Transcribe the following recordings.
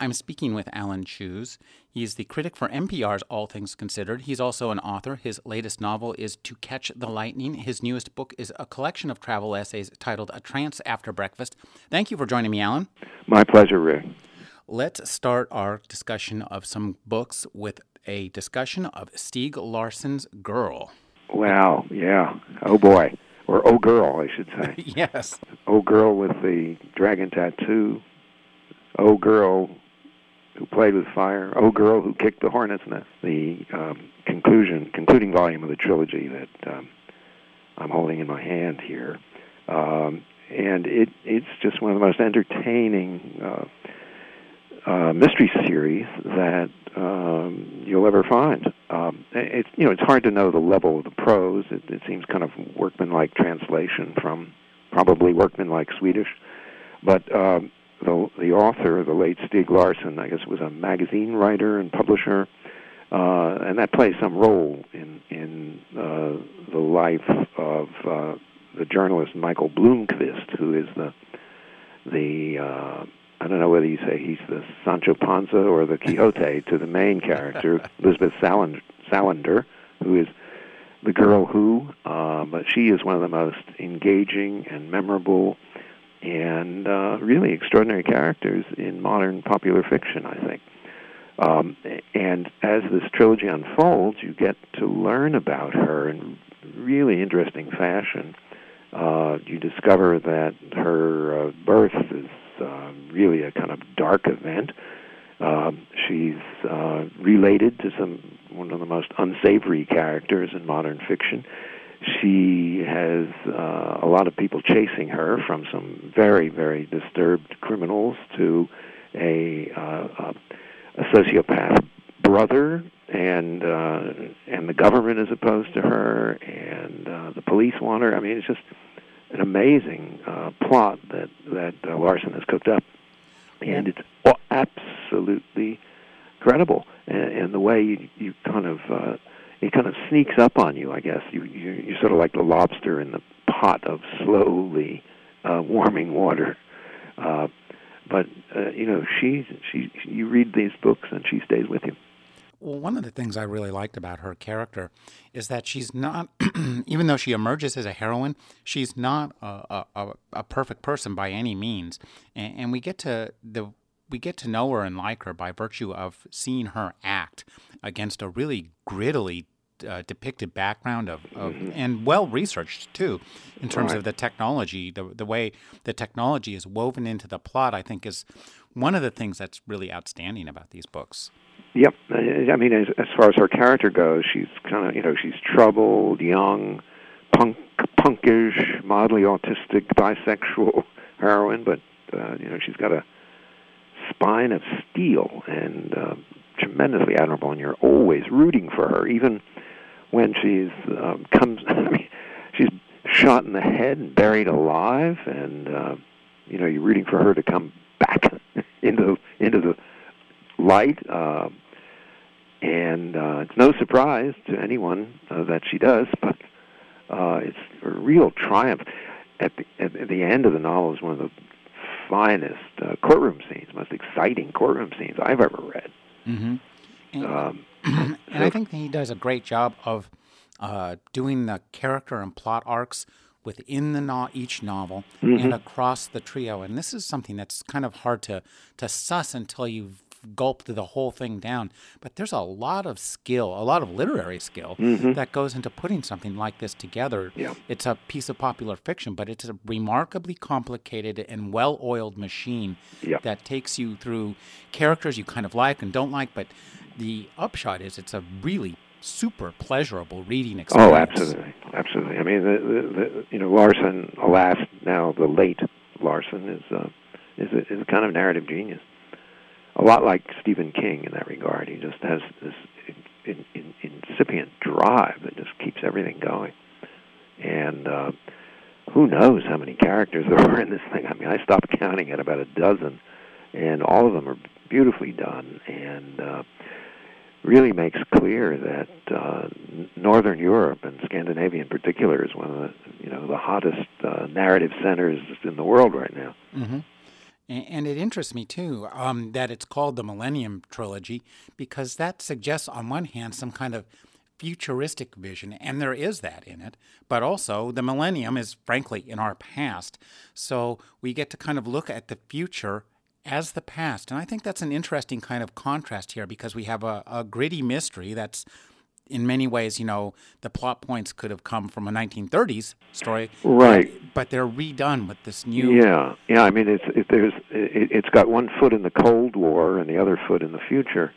I'm speaking with Alan Cheuse. He's the critic for NPR's All Things Considered. He's also an author. His latest novel is To Catch the Lightning. His newest book is a collection of travel essays titled A Trance After Breakfast. Thank you for joining me, Alan. My pleasure, Rick. Let's start our discussion of some books with a discussion of Stieg Larsson's Girl. Wow, yeah. Oh boy. Or oh girl, I should say. yes. Oh girl with the dragon tattoo. Oh girl who played with fire. Oh girl who kicked the hornet's nest. The um, conclusion, concluding volume of the trilogy that um, I'm holding in my hand here, um, and it it's just one of the most entertaining uh, uh, mystery series that um, you'll ever find. Um, it's you know it's hard to know the level of the prose. It, it seems kind of workmanlike translation from probably workmanlike Swedish, but um, the the author, the late Stieg Larsson, I guess was a magazine writer and publisher, uh, and that plays some role in in uh, the life of uh, the journalist Michael Blomkvist, who is the the uh, I don't know whether you say he's the Sancho Panza or the Quixote to the main character, Lisbeth Salander, who is the girl who, uh, but she is one of the most engaging and memorable and uh, really extraordinary characters in modern popular fiction, I think. Um, and as this trilogy unfolds, you get to learn about her in really interesting fashion. Uh, you discover that her uh, birth is uh, really a kind of dark event. Um, she's uh, related to some one of the most unsavory characters in modern fiction she has uh, a lot of people chasing her, from some very, very disturbed criminals to a, uh, a sociopath brother, and uh, and the government is opposed to her, and uh, the police want her. I mean, it's just an amazing uh, plot that that uh, Larsson has cooked up, and it's absolutely credible. And, and the way you, you kind of uh, it kind of sneaks up on you. I guess you, you you're sort of like the lobster in the pot of slowly uh, warming water. Uh, but uh, you know, she she you read these books and she stays with you. Well, one of the things I really liked about her character is that she's not, even though she emerges as a heroine, she's not a, a, a perfect person by any means. And, and, we get to the we get to know her and like her by virtue of seeing her act against a really grittily uh, depicted background of, of mm-hmm. and well researched too in terms right. of the technology the the way the technology is woven into the plot I think is one of the things that's really outstanding about these books. Yep, I mean as, as far as her character goes, she's kind of you know she's troubled, young, punk, punkish, mildly autistic, bisexual heroine, but uh, you know she's got a spine of steel and uh, tremendously admirable, and you're always rooting for her, even when she's um, comes. I mean, she's shot in the head and buried alive, and uh, you know you're rooting for her to come back into into the light. Uh, and uh, it's no surprise to anyone uh, that she does, but uh, it's a real triumph. At the, at the end of the novel is one of the finest uh, courtroom scenes, most exciting courtroom scenes I've ever read. Mm-hmm. And, um, and I think he does a great job of uh, doing the character and plot arcs within the no- each novel mm-hmm. and across the trio. And this is something that's kind of hard to to suss until you've gulped the whole thing down. But there's a lot of skill, a lot of literary skill mm-hmm. that goes into putting something like this together. Yeah. It's a piece of popular fiction, but it's a remarkably complicated and well-oiled machine yeah. that takes you through characters you kind of like and don't like, but the upshot is it's a really super pleasurable reading experience. Oh, absolutely, absolutely. I mean, the, the, the you know Larsson, alas, now the late Larsson is uh, is a, is a kind of narrative genius. A lot like Stephen King in that regard. He just has this in, in, incipient drive that just keeps everything going. And uh, who knows how many characters there are in this thing? I mean, I stopped counting at about a dozen, and all of them are beautifully done and really makes clear that uh, Northern Europe and Scandinavia in particular is one of the you know the hottest uh, narrative centers in the world right now. Mm-hmm. And it interests me too um, that it's called the Millennium Trilogy because that suggests, on one hand, some kind of futuristic vision, and there is that in it, but also the millennium is frankly in our past. So we get to kind of look at the future as the past. And I think that's an interesting kind of contrast here because we have a, a gritty mystery that's in many ways, you know, the plot points could have come from a 1930s story, right? But, they're redone with this new. Yeah, yeah. I mean, it's it, there's it, it's got one foot in the Cold War and the other foot in the future,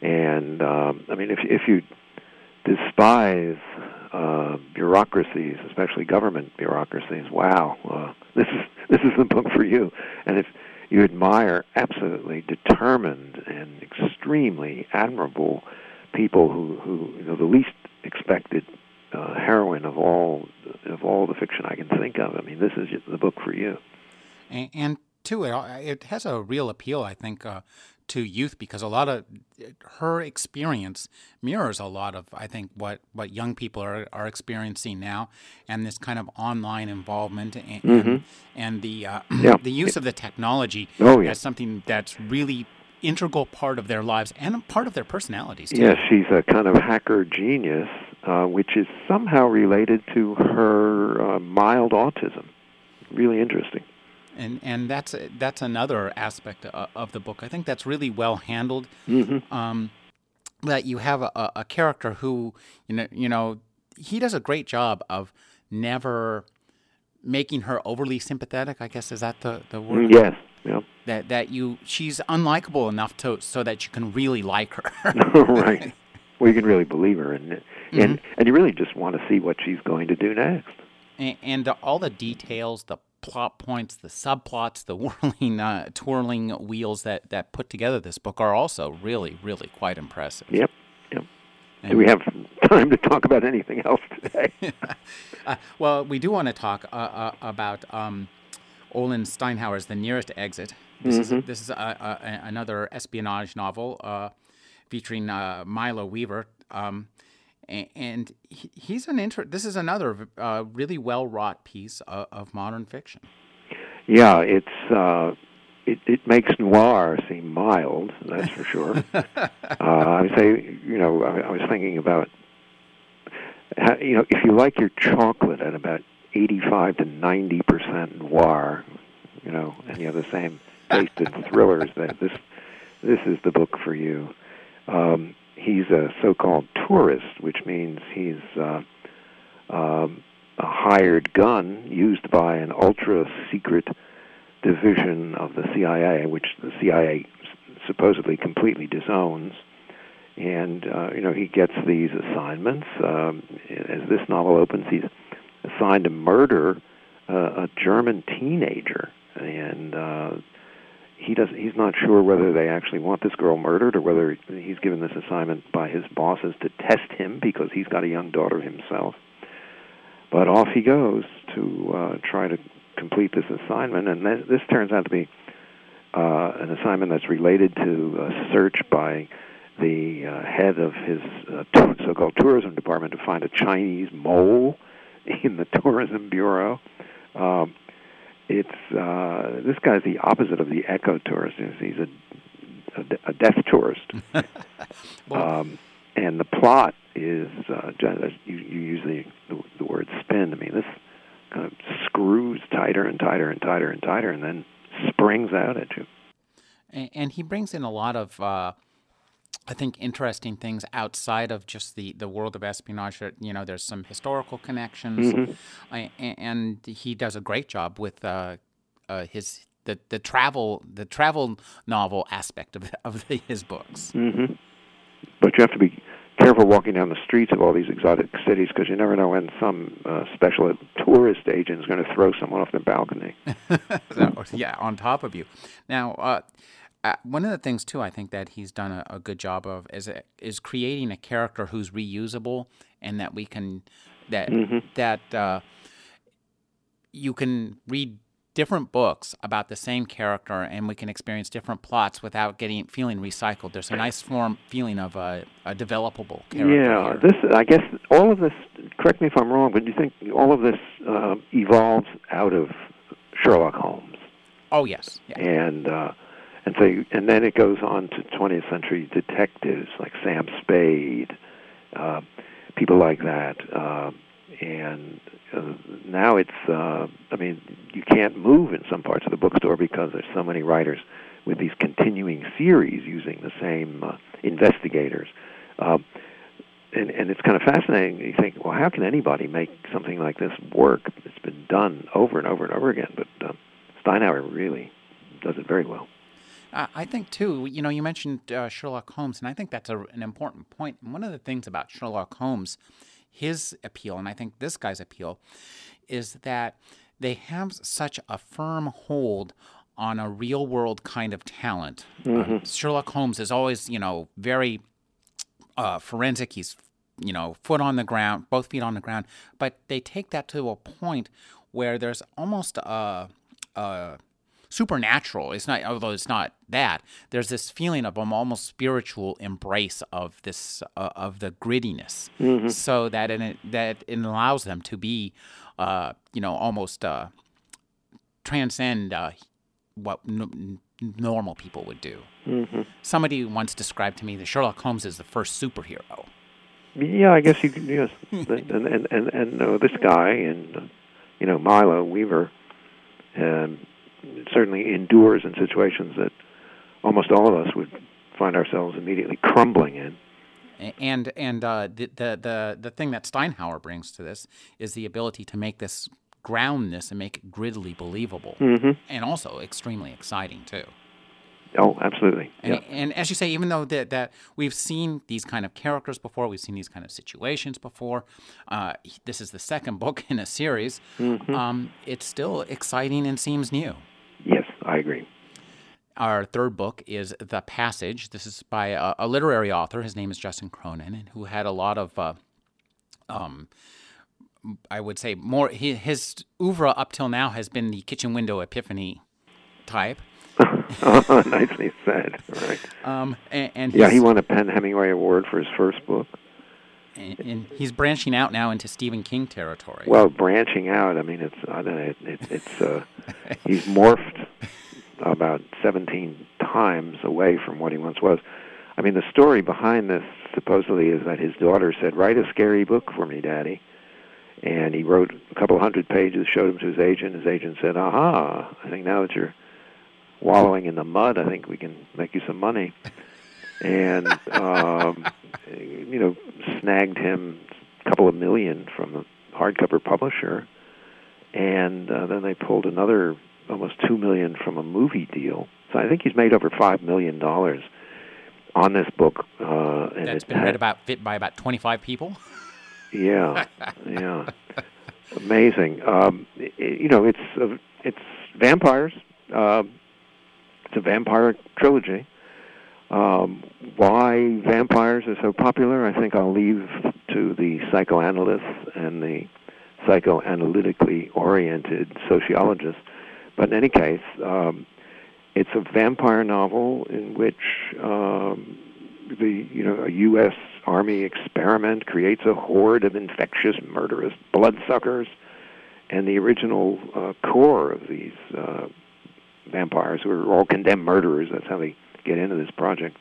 and um, I mean, if if you despise uh, bureaucracies, especially government bureaucracies, wow, uh, this is this is the book for you. And if you admire absolutely determined and extremely admirable people who, who you know, the least expected uh, heroine of all of all the fiction I can think of. I mean, this is the book for you. And, and too, it, it has a real appeal, I think, uh, to youth because a lot of her experience mirrors a lot of I think what, what young people are, are experiencing now, and this kind of online involvement and mm-hmm. and, and, the uh, yeah. the use of the technology oh, yeah. as something that's really integral part of their lives and part of their personalities. Too. Yes, she's a kind of hacker genius, uh, which is somehow related to her uh, mild autism. Really interesting and and that's that's another aspect of, of the book. I think that's really well handled. Mm-hmm. Um, that you have a, a character who you know you know he does a great job of never making her overly sympathetic. I guess is that the the word? Yes. Yeah. That that you she's unlikable enough to so that you can really like her. right. Well, you can really believe her, and mm-hmm. and and you really just want to see what she's going to do next. And, and all the details, the plot points, the subplots, the whirling, uh, twirling wheels that, that put together this book are also really, really quite impressive. Yep. Yep. And do we have time to talk about anything else today? uh, well, we do want to talk uh, uh about um, Olen Steinhauer's The Nearest Exit. This mm-hmm. is this is a, a, another espionage novel uh, featuring uh, Milo Weaver. Um, and he's an inter. This is another uh, really well wrought piece of, of, modern fiction. Yeah, it's uh, it, it makes noir seem mild. That's for sure. uh, I would say, you know, I, I was thinking about, how, you know, if you like your chocolate at about eighty-five to ninety percent noir, you know, and you have the same taste in thrillers, that this this is the book for you. Um, he's a so-called tourist, which means he's uh, um, a hired gun used by an ultra-secret division of the CIA, which the CIA supposedly completely disowns. And uh, you know he gets these assignments. Um, as this novel opens, he's assigned to murder uh, a German teenager, and uh, he does he's not sure whether they actually want this girl murdered or whether he's given this assignment by his bosses to test him because he's got a young daughter himself. But off he goes to uh, try to complete this assignment, and th- this turns out to be uh, an assignment that's related to a search by the uh, head of his uh, so-called tourism department to find a Chinese mole in the tourism bureau. Um, it's uh, this guy's the opposite of the eco tourist. He's a a, a death tourist. um, and the plot is uh, you, you use the, the the word spin. I mean, this kind of screws tighter and tighter and tighter and tighter, and then springs out at you. And, and he brings in a lot of. Uh, I think interesting things outside of just the, the world of espionage. You know, there's some historical connections, mm-hmm. and he does a great job with uh, uh, his the, the travel the travel novel aspect of of the, his books. Mm-hmm. But you have to be careful walking down the streets of all these exotic cities because you never know when some uh, special tourist agent is going to throw someone off the balcony. so, yeah, on top of you. Now, uh, uh, one of the things too, I think that he's done a, a good job of is is creating a character who's reusable and that we can that Mm-hmm. that uh, you can read different books about the same character and we can experience different plots without getting feeling recycled. There's a nice form feeling of a, a developable character. Yeah, here. this I guess all of this. Correct me if I'm wrong, but do you think all of this uh, evolves out of Sherlock Holmes, oh yes, yeah. and uh, and so you- and then it goes on to 20th century detectives like Sam Spade, uh, people like that, uh, and uh, now it's. Uh, I mean, you can't move in some parts of the bookstore because there's so many writers with these continuing series using the same uh, investigators. Um, and, and it's kind of fascinating. You think, well, how can anybody make something like this work? It's been done over and over and over again, but uh, Steinhauer really does it very well. Uh, I think too. You know, you mentioned uh, Sherlock Holmes, and I think that's a, an important point. And one of the things about Sherlock Holmes, his appeal, and I think this guy's appeal, is that they have such a firm hold on a real world kind of talent. Um, Sherlock Holmes is always, you know, very uh, forensic. He's, you know, foot on the ground, both feet on the ground. But they take that to a point where there's almost a, a supernatural. It's not, although it's not that. There's this feeling of an almost spiritual embrace of this, uh, of the grittiness, so that it, that it allows them to be, uh, you know, almost uh, transcend uh, what n- n- normal people would do. Mm-hmm. Somebody once described to me that Sherlock Holmes is the first superhero. Yeah, I guess you can. Yes, and and and and uh, this guy and uh, you know Milo Weaver um, certainly endures in situations that almost all of us would find ourselves immediately crumbling in. And and uh, the, the the the thing that Steinhauer brings to this is the ability to make this ground this and make it griddily believable, Mm-hmm. and also extremely exciting too. Oh, absolutely. And, Yeah. and as you say, even though that, that we've seen these kind of characters before, we've seen these kind of situations before. Uh, this is the second book in a series. Mm-hmm. Um, it's still exciting and seems new. I agree. Our third book is The Passage. This is by a, a literary author. His name is Justin Cronin, and who had a lot of, uh, um, I would say, more. He, his oeuvre up till now has been the kitchen window epiphany type. oh, nicely said. Right. Um, and, and Yeah, he won a Penn Hemingway Award for his first book. and, and he's branching out now into Stephen King territory. Well, branching out. I mean, it's I don't know. It, it, it's uh, he's morphed about 17 times away from what he once was. I mean, the story behind this supposedly is that his daughter said, "Write a scary book for me, Daddy," and he wrote a couple hundred pages, showed them to his agent. His agent said, "Aha! I think now that you're wallowing in the mud, I think we can make you some money." And um, you know, snagged him a couple of million from a hardcover publisher, and uh, then they pulled another almost two million from a movie deal. So I think he's made over five million dollars on this book. Uh, and That's it been read about fit by about 25 people. Yeah, yeah, amazing. Um, i you know, it's uh, it's vampires. Um, it's a vampire trilogy. Um, why vampires are so popular, I think I'll leave to the psychoanalysts and the psychoanalytically oriented sociologists. But in any case, um, it's a vampire novel in which um, the you know a U.S. Army experiment creates a horde of infectious, murderous bloodsuckers, and the original uh, core of these uh, vampires, who are all condemned murderers, that's how they get into this project.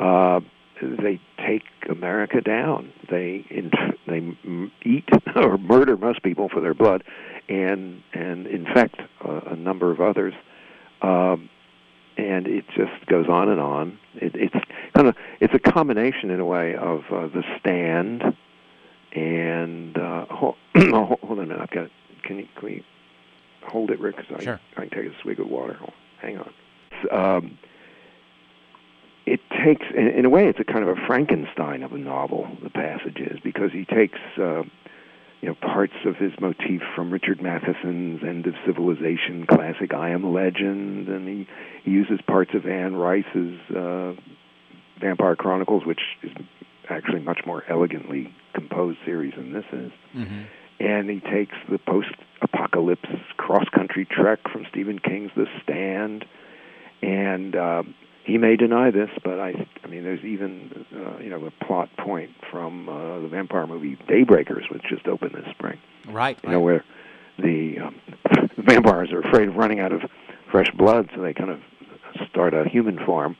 Uh, they take America down. They in, they eat or murder most people for their blood, and and infect uh, a number of others. Um, and it just goes on and on. It, it's kind of it's a combination in a way of uh, the stand and uh, hold, hold on a minute. I've got. Can you can we hold it, Rick? 'Cause I, Sure. I can take a swig of water. Hang on. Um, it takes, in, in a way, it's a kind of a Frankenstein of a novel. The passage is because he takes uh, you know parts of his motif from Richard Matheson's End of Civilization classic I Am Legend, and he, he uses parts of Anne Rice's uh, Vampire Chronicles, which is actually much more elegantly composed series than this is. Mm-hmm. And he takes the post-apocalypse cross-country trek from Stephen King's The Stand, and uh, he may deny this, but I, I mean, there's even, uh, you know, a plot point from uh, the vampire movie Daybreakers, which just opened this spring. Right. You know, where the, um, vampires are afraid of running out of fresh blood, so they kind of start a human farm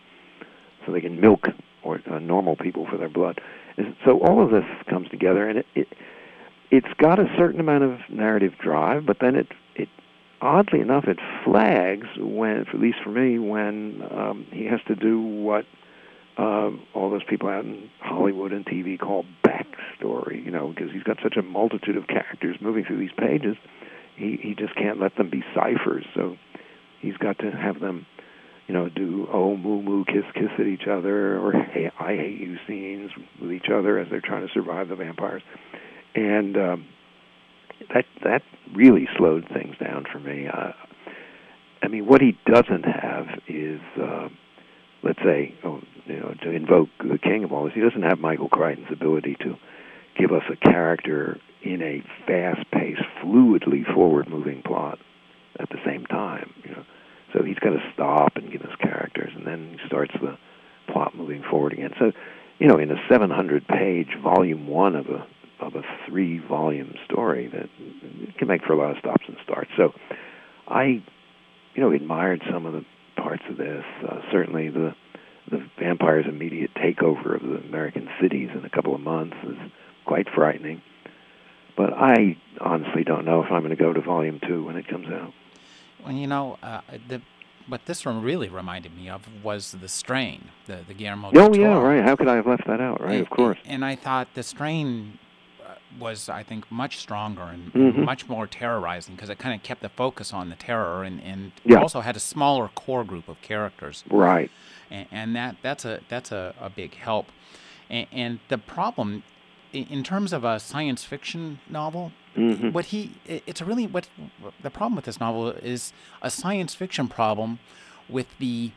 so they can milk or uh, normal people for their blood. So all of this comes together, and it, it it's got a certain amount of narrative drive, but then it it oddly enough it flags when, at least for me, when um, he has to do what uh, all those people out in Hollywood and TV call backstory. You know, because he's got such a multitude of characters moving through these pages, he he just can't let them be ciphers. So he's got to have them you know, do oh moo moo kiss kiss at each other or hey I hate you scenes with each other as they're trying to survive the vampires, and um, that that really slowed things down for me. Uh, I mean, what he doesn't have is, uh, let's say, oh, you know, to invoke the king of all this, he doesn't have Michael Crichton's ability to give us a character in a fast-paced, fluidly forward-moving plot at the same time. You know so he's got to stop and give us characters, and then he starts the plot moving forward again. So, you know, in a 700-page volume one of a of a three-volume story, that can make for a lot of stops and starts. So, I, you know, admired some of the parts of this. Uh, certainly, the the vampire's immediate takeover of the American cities in a couple of months is quite frightening. But I honestly don't know if I'm going to go to volume two when it comes out. Well, you know, uh, the, what this one really reminded me of was the strain, the the Guillermo. Oh yeah, right. How could I have left that out? Right, and, of course. And I thought the strain was, I think, much stronger and mm-hmm. much more terrorizing because it kind of kept the focus on the terror and and yeah. also had a smaller core group of characters. Right. And, and that that's a that's a, a big help. And, and the problem, in terms of a science fiction novel, Mm-hmm. What he, it's a really what the problem with this novel is a science fiction problem with the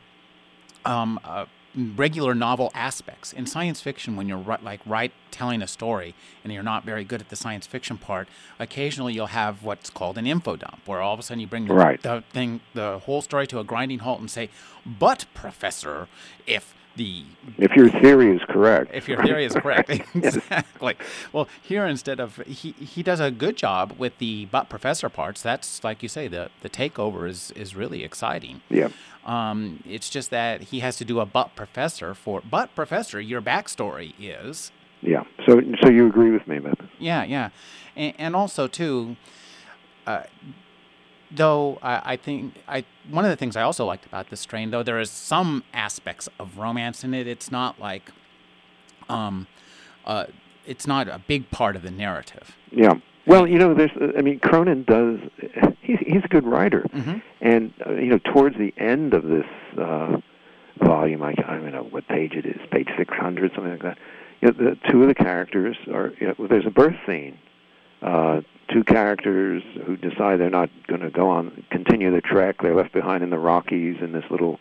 um, uh, regular novel aspects in science fiction. When you're like right telling a story and you're not very good at the science fiction part, occasionally you'll have what's called an info dump, where all of a sudden you bring the, right. the thing, the whole story to a grinding halt and say, "But professor, if." The if your theory is correct. If your theory is correct exactly. Well here instead of he he does a good job with the but professor parts. That's like you say the the takeover is is really exciting. Yeah. Um it's just that he has to do a but professor for but professor your backstory is. Yeah. So so you agree with me man yeah yeah. And, and also too uh, though I, I, think I one of the things I also liked about this strain, though there is some aspects of romance in it, it's not like, um, uh, it's not a big part of the narrative. Yeah. Well, you know, there's. I mean, Cronin does. He's he's a good writer, mm-hmm. and uh, you know, towards the end of this uh, volume, I, I don't know what page it is, page six hundred, something like that. You know, the two of the characters are. You know, there's a birth scene. Uh, two characters who decide they're not going to go on continue the trek. They're left behind in the Rockies in this little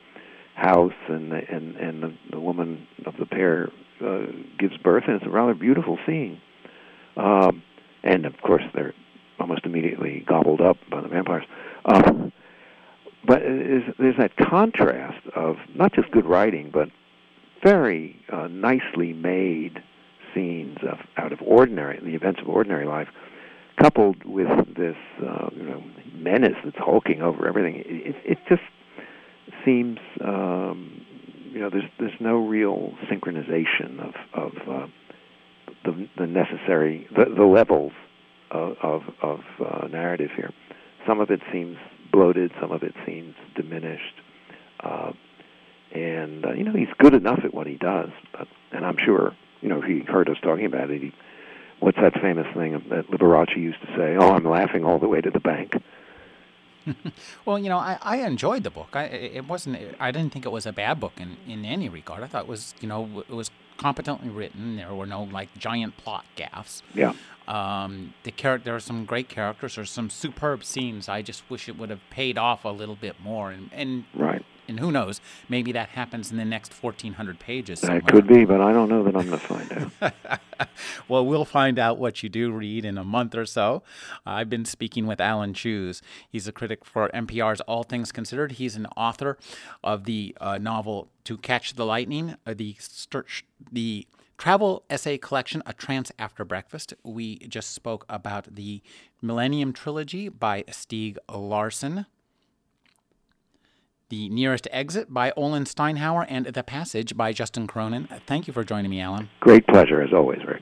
house, and the, and and the, the woman of the pair uh, gives birth, and it's a rather beautiful scene. Um, and of course, they're almost immediately gobbled up by the vampires. Um, but is, there's that contrast of not just good writing, but very uh, nicely made scenes of out of ordinary the events of ordinary life coupled with this uh, you know menace that's hulking over everything, it, it just seems um, you know there's there's no real synchronization of of uh, the the necessary the, the levels of of, of uh, narrative here. Some of it seems bloated, some of it seems diminished, uh, and uh, you know he's good enough at what he does. But and I'm sure you know he heard us talking about it, he what's that famous thing that Liberace used to say? Oh, I'm laughing all the way to the bank. well, you know, I, I enjoyed the book. I it wasn't. I didn't think it was a bad book in, in any regard. I thought it was, you know, it was competently written. There were no like giant plot gaffes. Yeah. Um, the character, there are some great characters. There's some superb scenes. I just wish it would have paid off a little bit more. And and Right. and who knows? Maybe that happens in the next 1,400 pages. That could be, but I don't know that I'm going to find out. well, we'll find out what you do read in a month or so. I've been speaking with Alan Cheuse. He's a critic for NPR's All Things Considered. He's an author of the uh, novel To Catch the Lightning, uh, the stir- the travel essay collection, A Trance After Breakfast. We just spoke about the Millennium Trilogy by Stieg Larsson. The Nearest Exit by Olen Steinhauer and The Passage by Justin Cronin. Thank you for joining me, Alan. Great pleasure, as always, Rick.